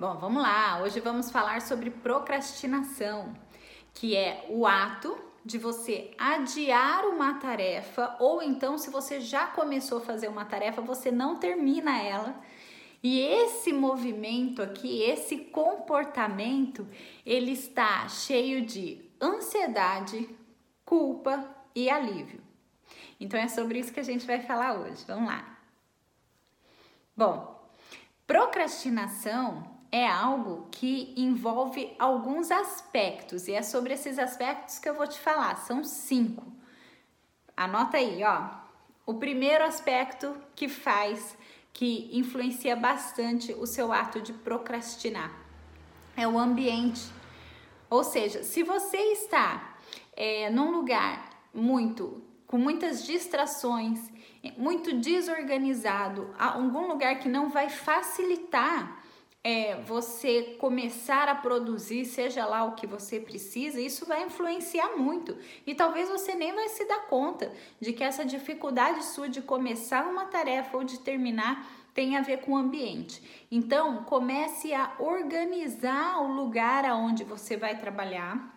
Bom, vamos lá. Hoje vamos falar sobre procrastinação, que é o ato de você adiar uma tarefa ou então se você já começou a fazer uma tarefa, você não termina ela. E esse movimento aqui, esse comportamento, ele está cheio de ansiedade, culpa e alívio. Então é sobre isso que a gente vai falar hoje. Vamos lá. Bom, procrastinação é algo que envolve alguns aspectos e é sobre esses aspectos que eu vou te falar. São cinco. Anota aí, ó. O primeiro aspecto que faz, que influencia bastante o seu ato de procrastinar é o ambiente. Ou seja, se você está é, num lugar muito com muitas distrações, muito desorganizado, algum lugar que não vai facilitar é, você começar a produzir, seja lá o que você precisa, isso vai influenciar muito. E talvez você nem vai se dar conta de que essa dificuldade sua de começar uma tarefa ou de terminar tem a ver com o ambiente. Então, comece a organizar o lugar aonde você vai trabalhar.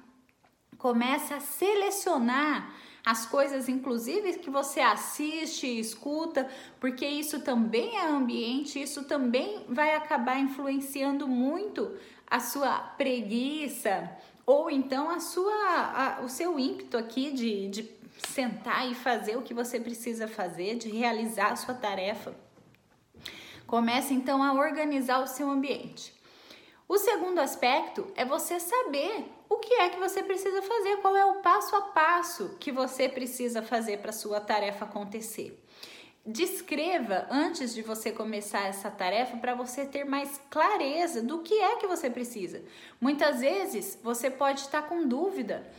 Comece a selecionar as coisas, inclusive, que você assiste escuta, porque isso também é ambiente, isso também vai acabar influenciando muito a sua preguiça ou então a sua, a, o seu ímpeto aqui de, de sentar e fazer o que você precisa fazer, de realizar a sua tarefa. Comece então a organizar o seu ambiente. O segundo aspecto é você saber o que é que você precisa fazer, qual é o passo a passo que você precisa fazer para sua tarefa acontecer. Descreva antes de você começar essa tarefa para você ter mais clareza do que é que você precisa. Muitas vezes você pode estar com dúvida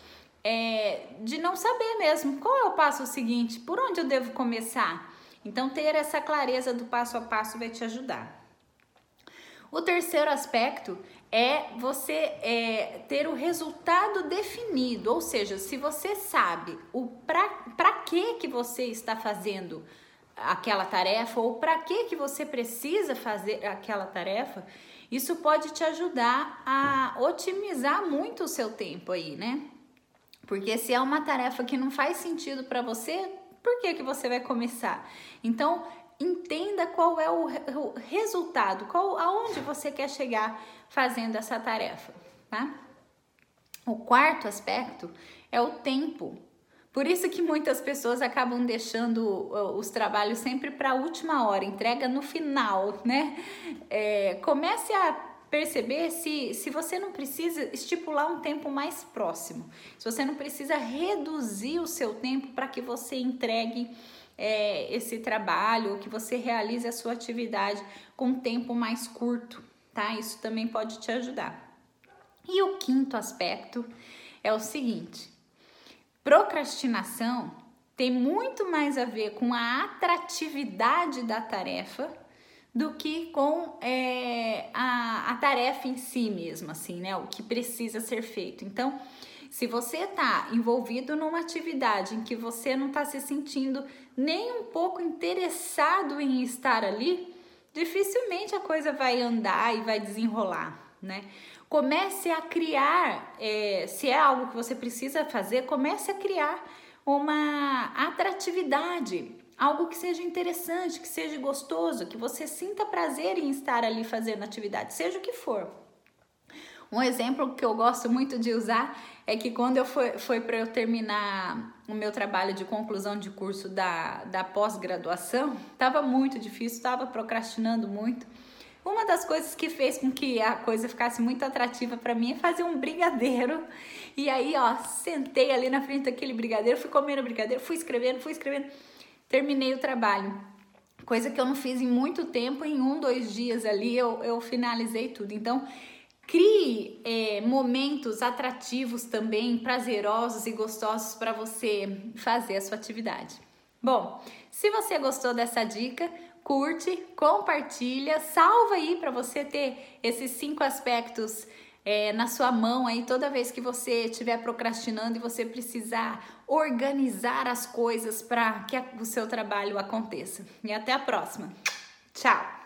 é, de não saber mesmo qual é o passo seguinte, por onde eu devo começar. Então, ter essa clareza do passo a passo vai te ajudar. O terceiro aspecto é você é, ter o resultado definido, ou seja, se você sabe o para que que você está fazendo aquela tarefa ou para que que você precisa fazer aquela tarefa, isso pode te ajudar a otimizar muito o seu tempo aí, né? Porque se é uma tarefa que não faz sentido para você, por que que você vai começar? Então, entenda qual é o, o resultado, qual, aonde você quer chegar fazendo essa tarefa, tá? O quarto aspecto é o tempo. Por isso que muitas pessoas acabam deixando os trabalhos sempre para a última hora, entrega no final, né? É, comece a perceber se, se você não precisa estipular um tempo mais próximo, se você não precisa reduzir o seu tempo para que você entregue é, esse trabalho, que você realize a sua atividade com um tempo mais curto, tá? Isso também pode te ajudar. E o quinto aspecto é o seguinte: procrastinação tem muito mais a ver com a atratividade da tarefa do que com é, a, a tarefa em si mesmo, assim, né? O que precisa ser feito. Então, se você está envolvido numa atividade em que você não está se sentindo nem um pouco interessado em estar ali, dificilmente a coisa vai andar e vai desenrolar, né? Comece a criar, é, se é algo que você precisa fazer, comece a criar uma atratividade, algo que seja interessante, que seja gostoso, que você sinta prazer em estar ali fazendo atividade, seja o que for. Um exemplo que eu gosto muito de usar é que quando eu foi, foi para eu terminar o meu trabalho de conclusão de curso da, da pós-graduação, estava muito difícil, estava procrastinando muito. Uma das coisas que fez com que a coisa ficasse muito atrativa para mim é fazer um brigadeiro. E aí, ó, sentei ali na frente daquele brigadeiro, fui comendo brigadeiro, fui escrevendo, fui escrevendo, terminei o trabalho. Coisa que eu não fiz em muito tempo, em um, dois dias ali eu, eu finalizei tudo. Então, Crie é, momentos atrativos também, prazerosos e gostosos para você fazer a sua atividade. Bom, se você gostou dessa dica, curte, compartilha, salva aí para você ter esses cinco aspectos é, na sua mão aí toda vez que você estiver procrastinando e você precisar organizar as coisas para que o seu trabalho aconteça. E até a próxima. Tchau!